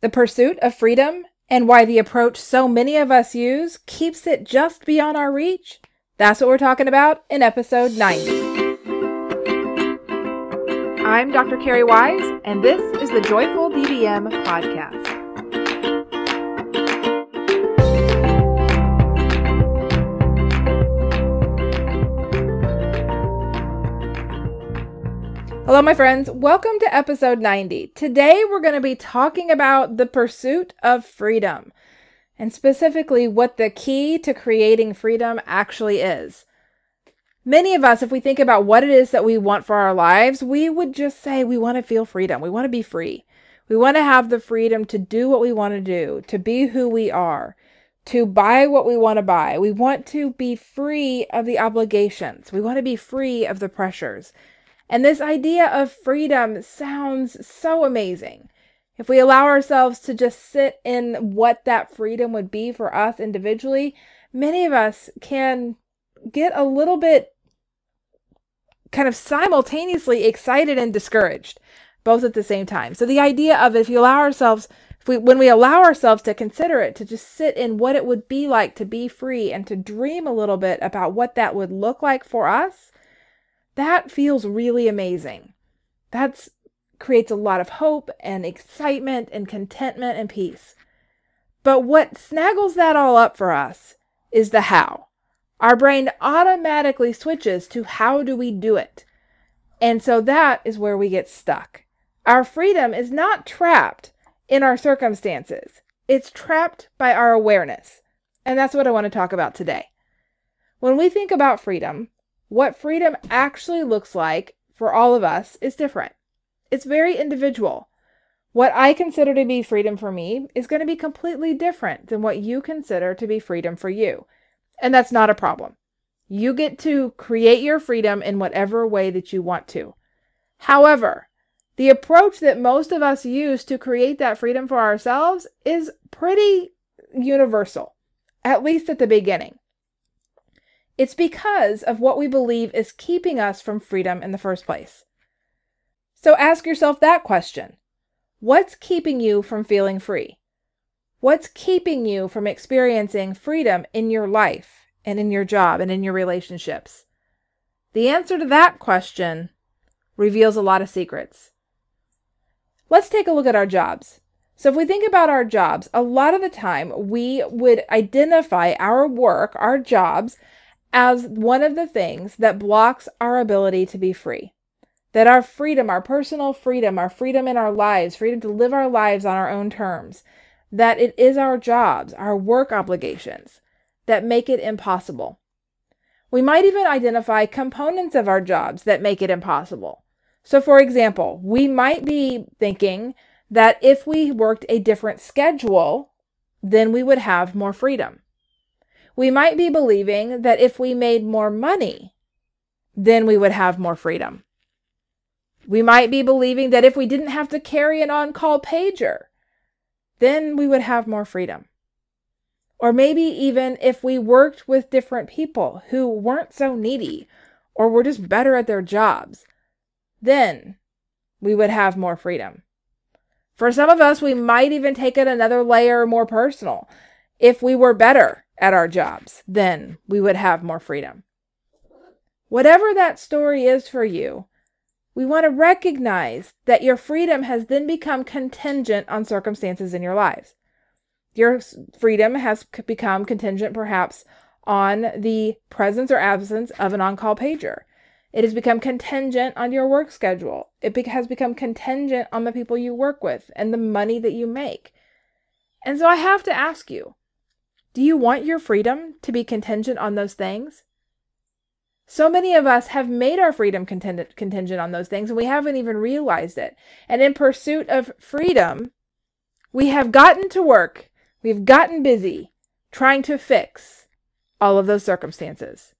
the pursuit of freedom and why the approach so many of us use keeps it just beyond our reach? That's what we're talking about in episode 90. I'm Dr. Cari Wise, and this is the Joyful DVM podcast. Hello, my friends. Welcome to episode 90. Today, we're going to be talking about the pursuit of freedom and specifically what the key to creating freedom actually is. Many of us, if we think about what it is that we want for our lives, we would just say we want to feel freedom. We want to be free. We want to have the freedom to do what we want to do, to be who we are, to buy what we want to buy. We want to be free of the obligations. We want to be free of the pressures. And this idea of freedom sounds so amazing. If we allow ourselves to just sit in what that freedom would be for us individually, many of us can get a little bit kind of simultaneously excited and discouraged both at the same time. So the idea of if you allow ourselves if we when we allow ourselves to consider it to just sit in what it would be like to be free and to dream a little bit about what that would look like for us, that feels really amazing. That creates a lot of hope and excitement and contentment and peace. But what snaggles that all up for us is the how. Our brain automatically switches to how do we do it? And so that is where we get stuck. Our freedom is not trapped in our circumstances, it's trapped by our awareness. And that's what I want to talk about today. When we think about freedom, what freedom actually looks like for all of us is different. It's very individual. What I consider to be freedom for me is going to be completely different than what you consider to be freedom for you. And that's not a problem. You get to create your freedom in whatever way that you want to. However, the approach that most of us use to create that freedom for ourselves is pretty universal, at least at the beginning. It's because of what we believe is keeping us from freedom in the first place. So ask yourself that question What's keeping you from feeling free? What's keeping you from experiencing freedom in your life and in your job and in your relationships? The answer to that question reveals a lot of secrets. Let's take a look at our jobs. So, if we think about our jobs, a lot of the time we would identify our work, our jobs, as one of the things that blocks our ability to be free. That our freedom, our personal freedom, our freedom in our lives, freedom to live our lives on our own terms, that it is our jobs, our work obligations that make it impossible. We might even identify components of our jobs that make it impossible. So, for example, we might be thinking that if we worked a different schedule, then we would have more freedom. We might be believing that if we made more money, then we would have more freedom. We might be believing that if we didn't have to carry an on call pager, then we would have more freedom. Or maybe even if we worked with different people who weren't so needy or were just better at their jobs, then we would have more freedom. For some of us, we might even take it another layer more personal. If we were better at our jobs, then we would have more freedom. Whatever that story is for you, we want to recognize that your freedom has then become contingent on circumstances in your lives. Your freedom has become contingent perhaps on the presence or absence of an on call pager. It has become contingent on your work schedule. It be- has become contingent on the people you work with and the money that you make. And so I have to ask you do you want your freedom to be contingent on those things? So many of us have made our freedom contingent, on those things and we haven't even realized it. And in pursuit of freedom, we have gotten to work, we've gotten busy trying to fix all of those circumstances.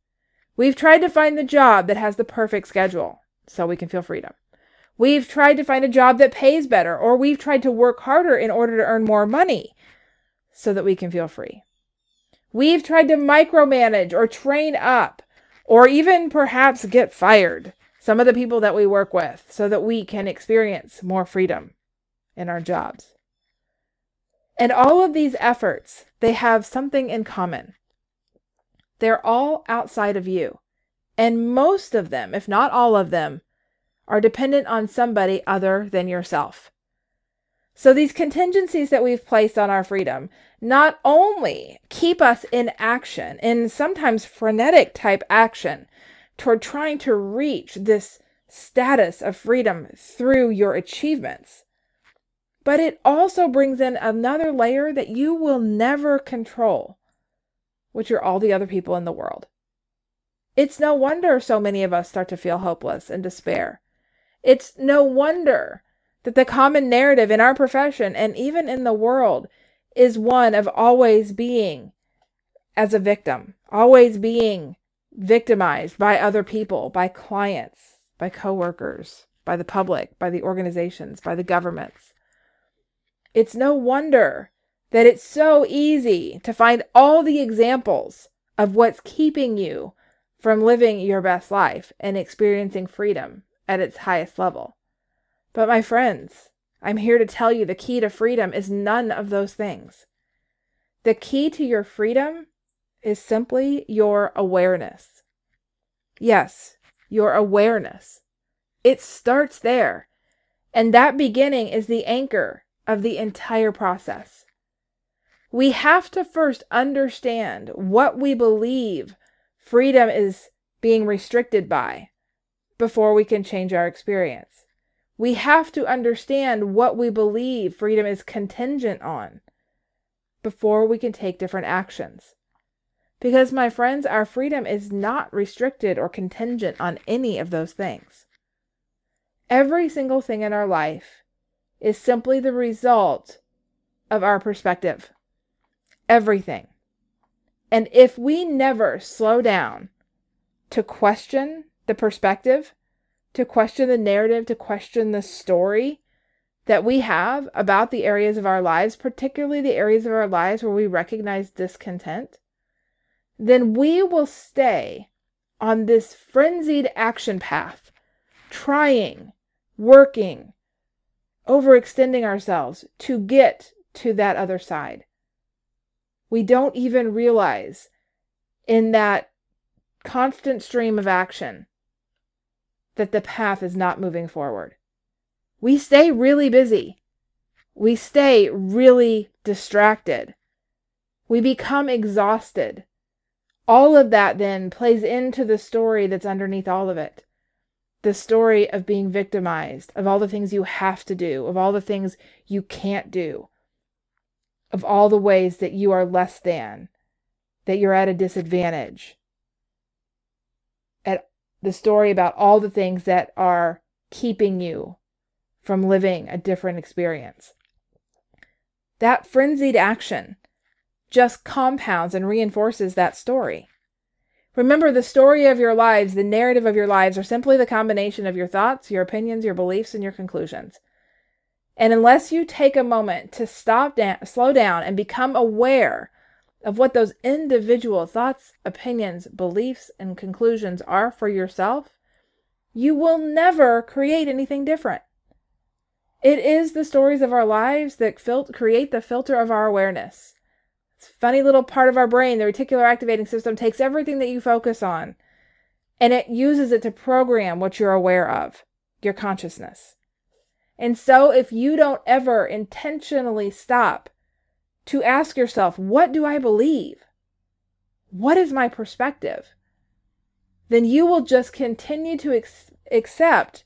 We've tried to find the job that has the perfect schedule so we can feel freedom. We've tried to find a job that pays better, or we've tried to work harder in order to earn more money so that we can feel free. We've tried to micromanage or train up or even perhaps get fired some of the people that we work with so that we can experience more freedom in our jobs. And all of these efforts, they have something in common. They're all outside of you. And most of them, if not all of them, are dependent on somebody other than yourself. So these contingencies that we've placed on our freedom not only keep us in action, in sometimes frenetic type action, toward trying to reach this status of freedom through your achievements, but it also brings in another layer that you will never control, which are all the other people in the world. It's no wonder so many of us start to feel hopeless and despair it's no wonder that the common narrative in our profession and even in the world is one of always being as a victim, always being victimized by other people, by clients, by coworkers, by the public, by the organizations, by the governments. It's no wonder that it's so easy to find all the examples of what's keeping you from living your best life and experiencing freedom at its highest level. But my friends, I'm here to tell you the key to freedom is none of those things. The key to your freedom is simply your awareness. Yes, your awareness. It starts there. And that beginning is the anchor of the entire process. We have to first understand what we believe freedom is being restricted by before we can change our experience. We have to understand what we believe freedom is contingent on before we can take different actions. Because, my friends, our freedom is not restricted or contingent on any of those things. Every single thing in our life is simply the result of our perspective. Everything. And if we never slow down to question the perspective, to question the narrative, to question the story that we have about the areas of our lives, particularly the areas of our lives where we recognize discontent, then we will stay on this frenzied action path, trying, working, overextending ourselves to get to that other side. We don't even realize in that constant stream of action that the path is not moving forward. We stay really busy. We stay really distracted. We become exhausted. All of that then plays into the story that's underneath all of it. The story of being victimized, of all the things you have to do, of all the things you can't do, of all the ways that you are less than, that you're at a disadvantage, the story about all the things that are keeping you from living a different experience. That frenzied action just compounds and reinforces that story. Remember, the story of your lives, the narrative of your lives, are simply the combination of your thoughts, your opinions, your beliefs, and your conclusions. And unless you take a moment to stop slow down, and become aware of what those individual thoughts, opinions, beliefs, and conclusions are for yourself, you will never create anything different. It is the stories of our lives that fil- create the filter of our awareness. It's a funny little part of our brain, the reticular activating system, takes everything that you focus on and it uses it to program what you're aware of, your consciousness. And so, if you don't ever intentionally stop to ask yourself, what do I believe? What is my perspective? Then you will just continue to ex- accept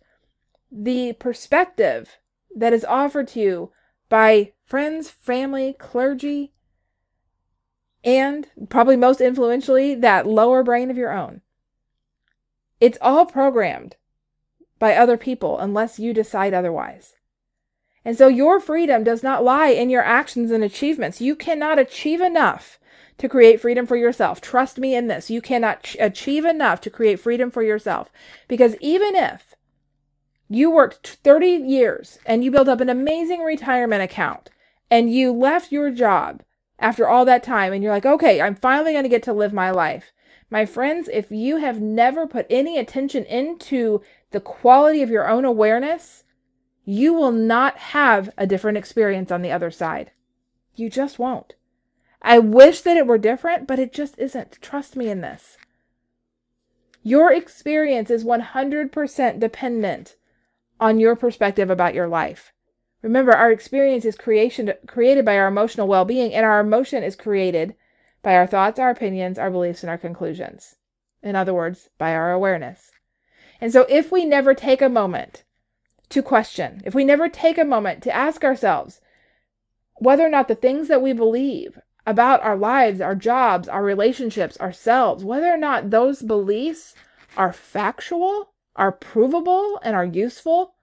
the perspective that is offered to you by friends, family, clergy, and probably most influentially, that lower brain of your own. It's all programmed by other people unless you decide otherwise. And so your freedom does not lie in your actions and achievements. You cannot achieve enough to create freedom for yourself. Trust me in this. You cannot ch- achieve enough to create freedom for yourself. Because even if you worked 30 years and you built up an amazing retirement account and you left your job after all that time and you're like, okay, I'm finally going to get to live my life. My friends, if you have never put any attention into the quality of your own awareness, you will not have a different experience on the other side. You just won't. I wish that it were different, but it just isn't. Trust me in this. Your experience is 100% dependent on your perspective about your life. Remember, our experience is creation created by our emotional well-being, and our emotion is created by our thoughts, our opinions, our beliefs, and our conclusions. In other words, by our awareness. And so if we never take a moment to question, if we never take a moment to ask ourselves whether or not the things that we believe about our lives, our jobs, our relationships, ourselves, whether or not those beliefs are factual, are provable, and are useful,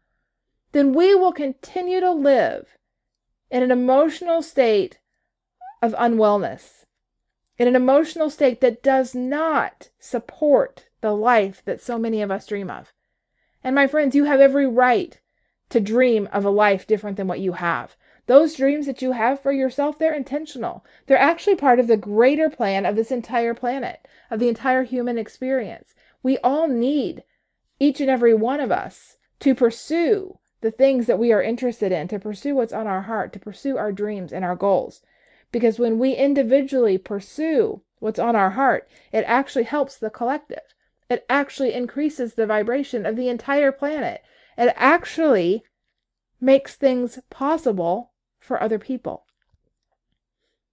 then we will continue to live in an emotional state of unwellness, in an emotional state that does not support the life that so many of us dream of. And my friends, you have every right to dream of a life different than what you have. Those dreams that you have for yourself, they're intentional. They're actually part of the greater plan of this entire planet, of the entire human experience. We all need, each and every one of us, to pursue the things that we are interested in, to pursue what's on our heart, to pursue our dreams and our goals. Because when we individually pursue what's on our heart, it actually helps the collective. It actually increases the vibration of the entire planet. It actually makes things possible for other people.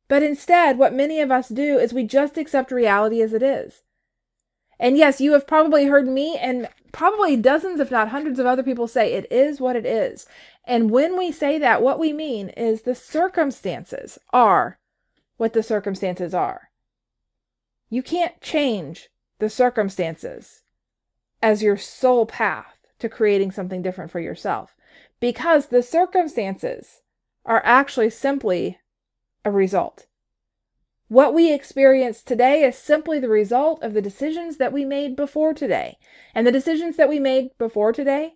But instead, what many of us do is we just accept reality as it is. And yes, you have probably heard me and probably dozens, if not hundreds of other people say it is what it is. And when we say that, what we mean is the circumstances are what the circumstances are. You can't change the circumstances as your sole path to creating something different for yourself because the circumstances are actually simply a result. What we experience today is simply the result of the decisions that we made before today. And the decisions that we made before today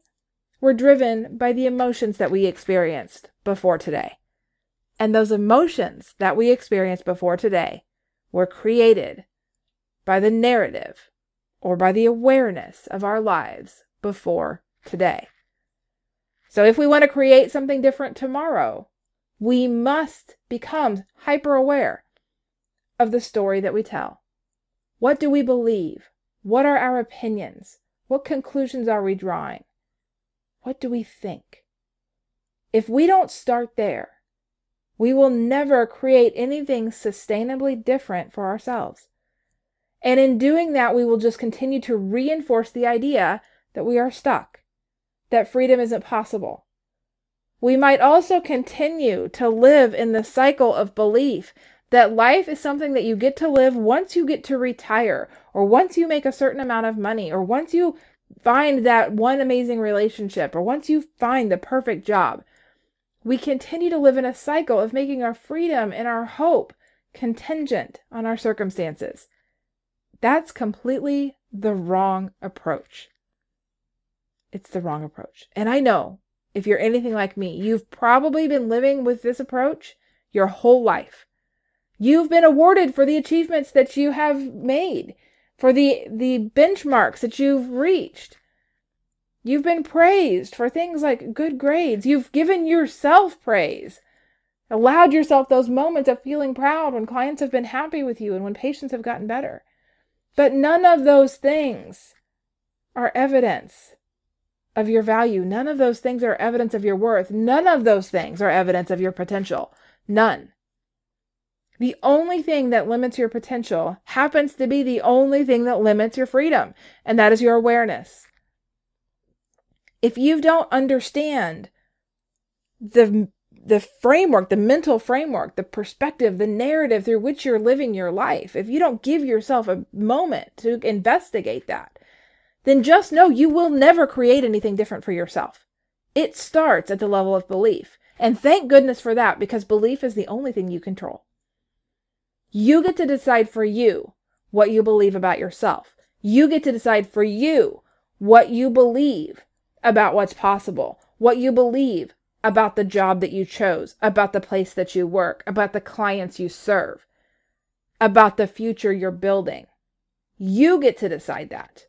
were driven by the emotions that we experienced before today. And those emotions that we experienced before today were created by the narrative or by the awareness of our lives before today. So if we want to create something different tomorrow, we must become hyper aware of the story that we tell. What do we believe? What are our opinions? What conclusions are we drawing? What do we think? If we don't start there, we will never create anything sustainably different for ourselves. And in doing that, we will just continue to reinforce the idea that we are stuck, that freedom isn't possible. We might also continue to live in the cycle of belief that life is something that you get to live once you get to retire, or once you make a certain amount of money, or once you find that one amazing relationship, or once you find the perfect job. We continue to live in a cycle of making our freedom and our hope contingent on our circumstances. That's completely the wrong approach. It's the wrong approach. And I know if you're anything like me, you've probably been living with this approach your whole life. You've been awarded for the achievements that you have made, for the, the benchmarks that you've reached. You've been praised for things like good grades. You've given yourself praise, allowed yourself those moments of feeling proud when clients have been happy with you and when patients have gotten better. But none of those things are evidence of your value. None of those things are evidence of your worth. None of those things are evidence of your potential. None. The only thing that limits your potential happens to be the only thing that limits your freedom, and that is your awareness. If you don't understand the the framework, the mental framework, the perspective, the narrative through which you're living your life, if you don't give yourself a moment to investigate that, then just know you will never create anything different for yourself. It starts at the level of belief. And thank goodness for that because belief is the only thing you control. You get to decide for you what you believe about yourself. You get to decide for you what you believe about what's possible, what you believe about the job that you chose, about the place that you work, about the clients you serve, about the future you're building. You get to decide that.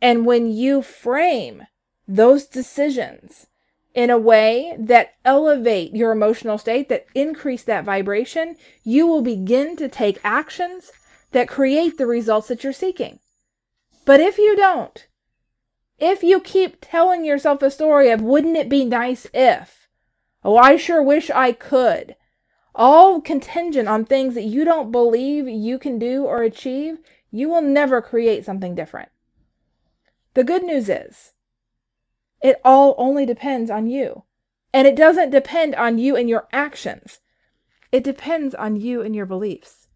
And when you frame those decisions in a way that elevate your emotional state, that increase that vibration, you will begin to take actions that create the results that you're seeking. But if you don't, if you keep telling yourself a story of wouldn't it be nice if, oh, I sure wish I could, all contingent on things that you don't believe you can do or achieve, you will never create something different. The good news is, it all only depends on you. And it doesn't depend on you and your actions, it depends on you and your beliefs.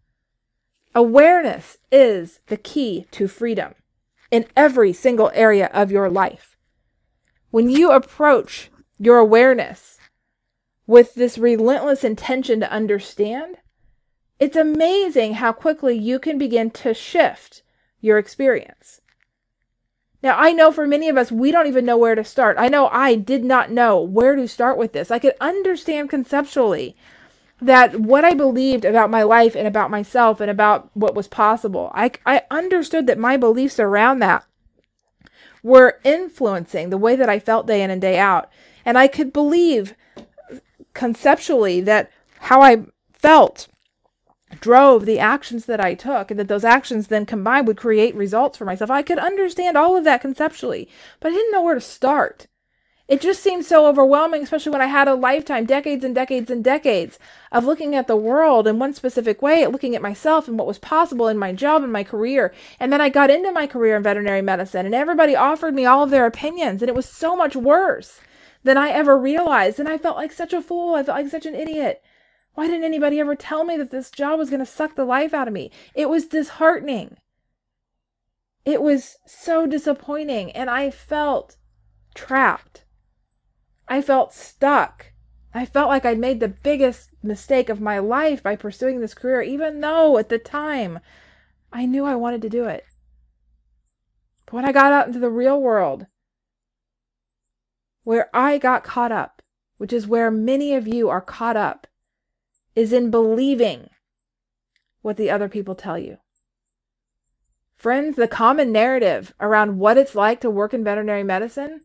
Awareness is the key to freedom in every single area of your life. When you approach your awareness with this relentless intention to understand, it's amazing how quickly you can begin to shift your experience. Now, I know for many of us, we don't even know where to start. I know I did not know where to start with this. I could understand conceptually that what I believed about my life and about myself and about what was possible, I, I understood that my beliefs around that were influencing the way that I felt day in and day out. And I could believe conceptually that how I felt drove the actions that I took, and that those actions then combined would create results for myself. I could understand all of that conceptually, but I didn't know where to start. It just seemed so overwhelming, especially when I had a lifetime, decades and decades and decades of looking at the world in one specific way, looking at myself and what was possible in my job and my career. And then I got into my career in veterinary medicine, and everybody offered me all of their opinions, and it was so much worse than I ever realized. And I felt like such a fool. I felt like such an idiot. Why didn't anybody ever tell me that this job was going to suck the life out of me? It was disheartening. It was so disappointing, and I felt trapped. I felt stuck. I felt like I'd made the biggest mistake of my life by pursuing this career, even though at the time I knew I wanted to do it. But when I got out into the real world, where I got caught up, which is where many of you are caught up, is in believing what the other people tell you. Friends, the common narrative around what it's like to work in veterinary medicine,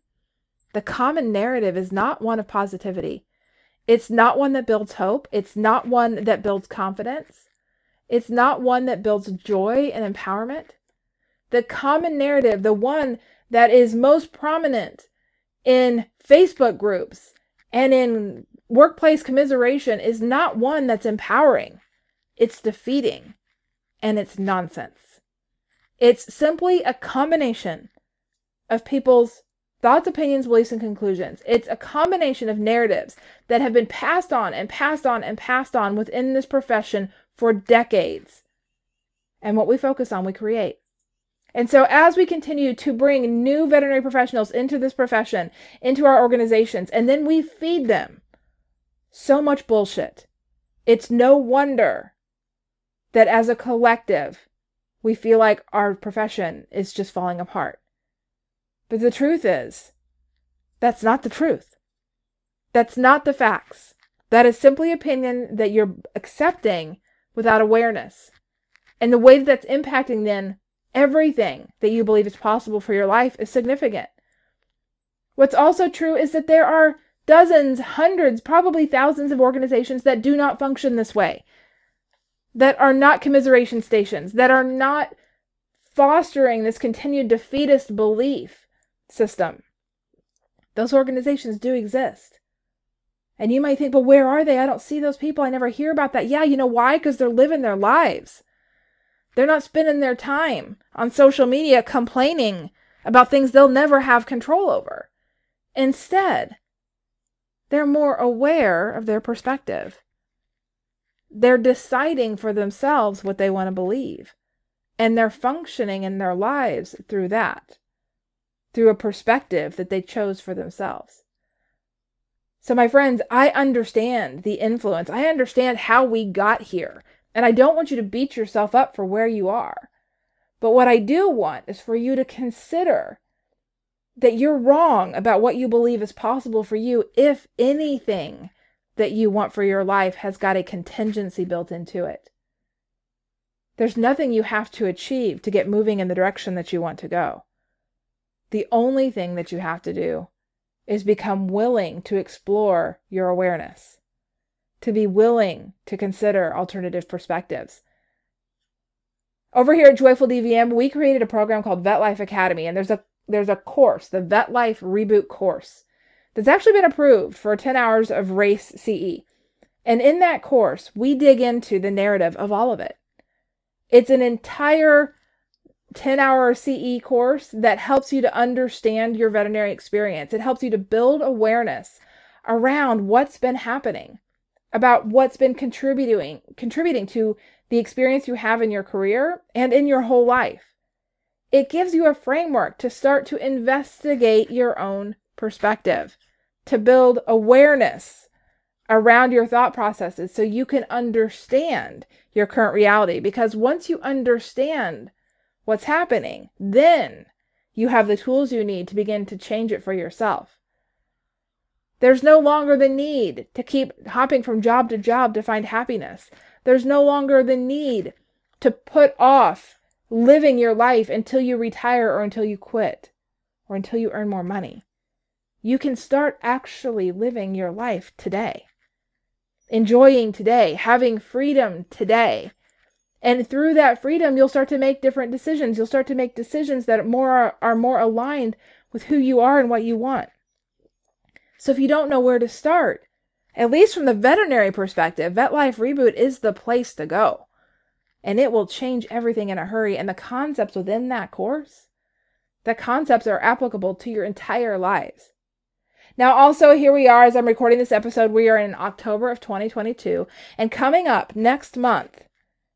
the common narrative is not one of positivity. It's not one that builds hope. It's not one that builds confidence. It's not one that builds joy and empowerment. The common narrative, the one that is most prominent in Facebook groups and in workplace commiseration is not one that's empowering, it's defeating and it's nonsense. It's simply a combination of people's thoughts, opinions, beliefs, and conclusions. It's a combination of narratives that have been passed on and passed on and passed on within this profession for decades. And what we focus on, we create. And so, as we continue to bring new veterinary professionals into this profession, into our organizations, and then we feed them so much bullshit. It's no wonder that as a collective, we feel like our profession is just falling apart. But the truth is, that's not the truth. That's not the facts. That is simply opinion that you're accepting without awareness. And the way that that's impacting then everything that you believe is possible for your life is significant. What's also true is that there are dozens, hundreds, probably thousands of organizations that do not function this way, that are not commiseration stations, that are not fostering this continued defeatist belief system. Those organizations do exist. And you might think, but where are they? I don't see those people. I never hear about that. Yeah, you know why? Because they're living their lives. They're not spending their time on social media complaining about things they'll never have control over. Instead, they're more aware of their perspective. They're deciding for themselves what they want to believe. And they're functioning in their lives through that, through a perspective that they chose for themselves. So, my friends, I understand the influence. I understand how we got here. And I don't want you to beat yourself up for where you are. But what I do want is for you to consider that you're wrong about what you believe is possible for you if anything that you want for your life has got a contingency built into it. There's nothing you have to achieve to get moving in the direction that you want to go. The only thing that you have to do is become willing to explore your awareness, to be willing to consider alternative perspectives. Over here at Joyful DVM, we created a program called Vet Life Academy, and there's a there's a course, the Vet Life Reboot course, that's actually been approved for 10 hours of RACE CE. And in that course, we dig into the narrative of all of it. It's an entire 10 hour CE course that helps you to understand your veterinary experience. It helps you to build awareness around what's been happening, about what's been contributing contributing to the experience you have in your career and in your whole life. It gives you a framework to start to investigate your own perspective, to build awareness around your thought processes so you can understand your current reality. Because once you understand what's happening, then you have the tools you need to begin to change it for yourself. There's no longer the need to keep hopping from job to job to find happiness. There's no longer the need to put off living your life until you retire or until you quit or until you earn more money. You can start actually living your life today, enjoying today, having freedom today. And through that freedom, you'll start to make different decisions. You'll start to make decisions that more are, are more aligned with who you are and what you want. So if you don't know where to start, at least from the veterinary perspective, Vet Life Reboot is the place to go. And it will change everything in a hurry. And the concepts within that course, the concepts are applicable to your entire lives. Now, also, here we are as I'm recording this episode. We are in October of 2022. And coming up next month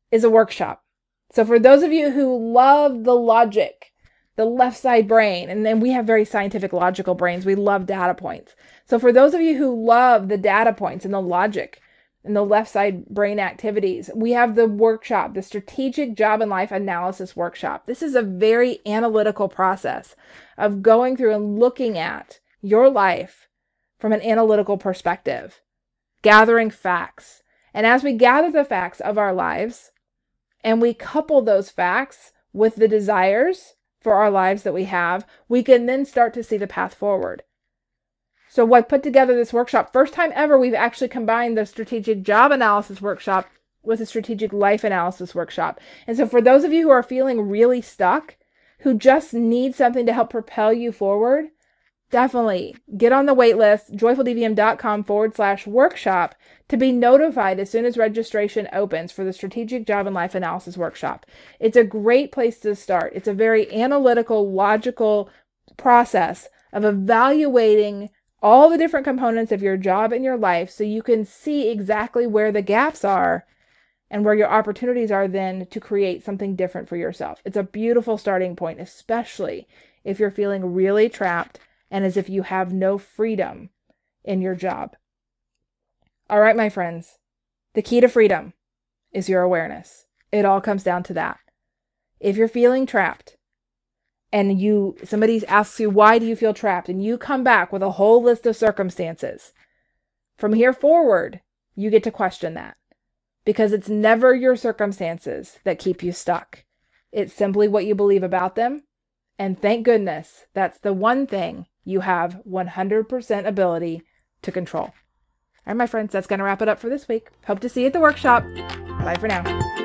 is a workshop. So, for those of you who love the logic the left side brain. And then we have very scientific, logical brains. We love data points. So, for those of you who love the data points and the logic and the left side brain activities, we have the workshop, the Strategic Job and Life Analysis Workshop. This is a very analytical process of going through and looking at your life from an analytical perspective, gathering facts. And as we gather the facts of our lives and we couple those facts with the desires for our lives that we have, we can then start to see the path forward. So I put together this workshop. First time ever, we've actually combined the strategic job analysis workshop with a strategic life analysis workshop. And so for those of you who are feeling really stuck, who just need something to help propel you forward, definitely get on the wait list, joyfuldvm.com forward slash workshop to be notified as soon as registration opens for the Strategic Job and Life Analysis Workshop. It's a great place to start. It's a very analytical, logical process of evaluating all the different components of your job and your life so you can see exactly where the gaps are and where your opportunities are then to create something different for yourself. It's a beautiful starting point, especially if you're feeling really trapped and as if you have no freedom in your job. All right, my friends, the key to freedom is your awareness. It all comes down to that. If you're feeling trapped and you somebody asks you why do you feel trapped and you come back with a whole list of circumstances, from here forward, you get to question that because it's never your circumstances that keep you stuck. It's simply what you believe about them. And thank goodness that's the one thing you have 100% ability to control. All right, my friends, that's going to wrap it up for this week. Hope to see you at the workshop. Bye for now.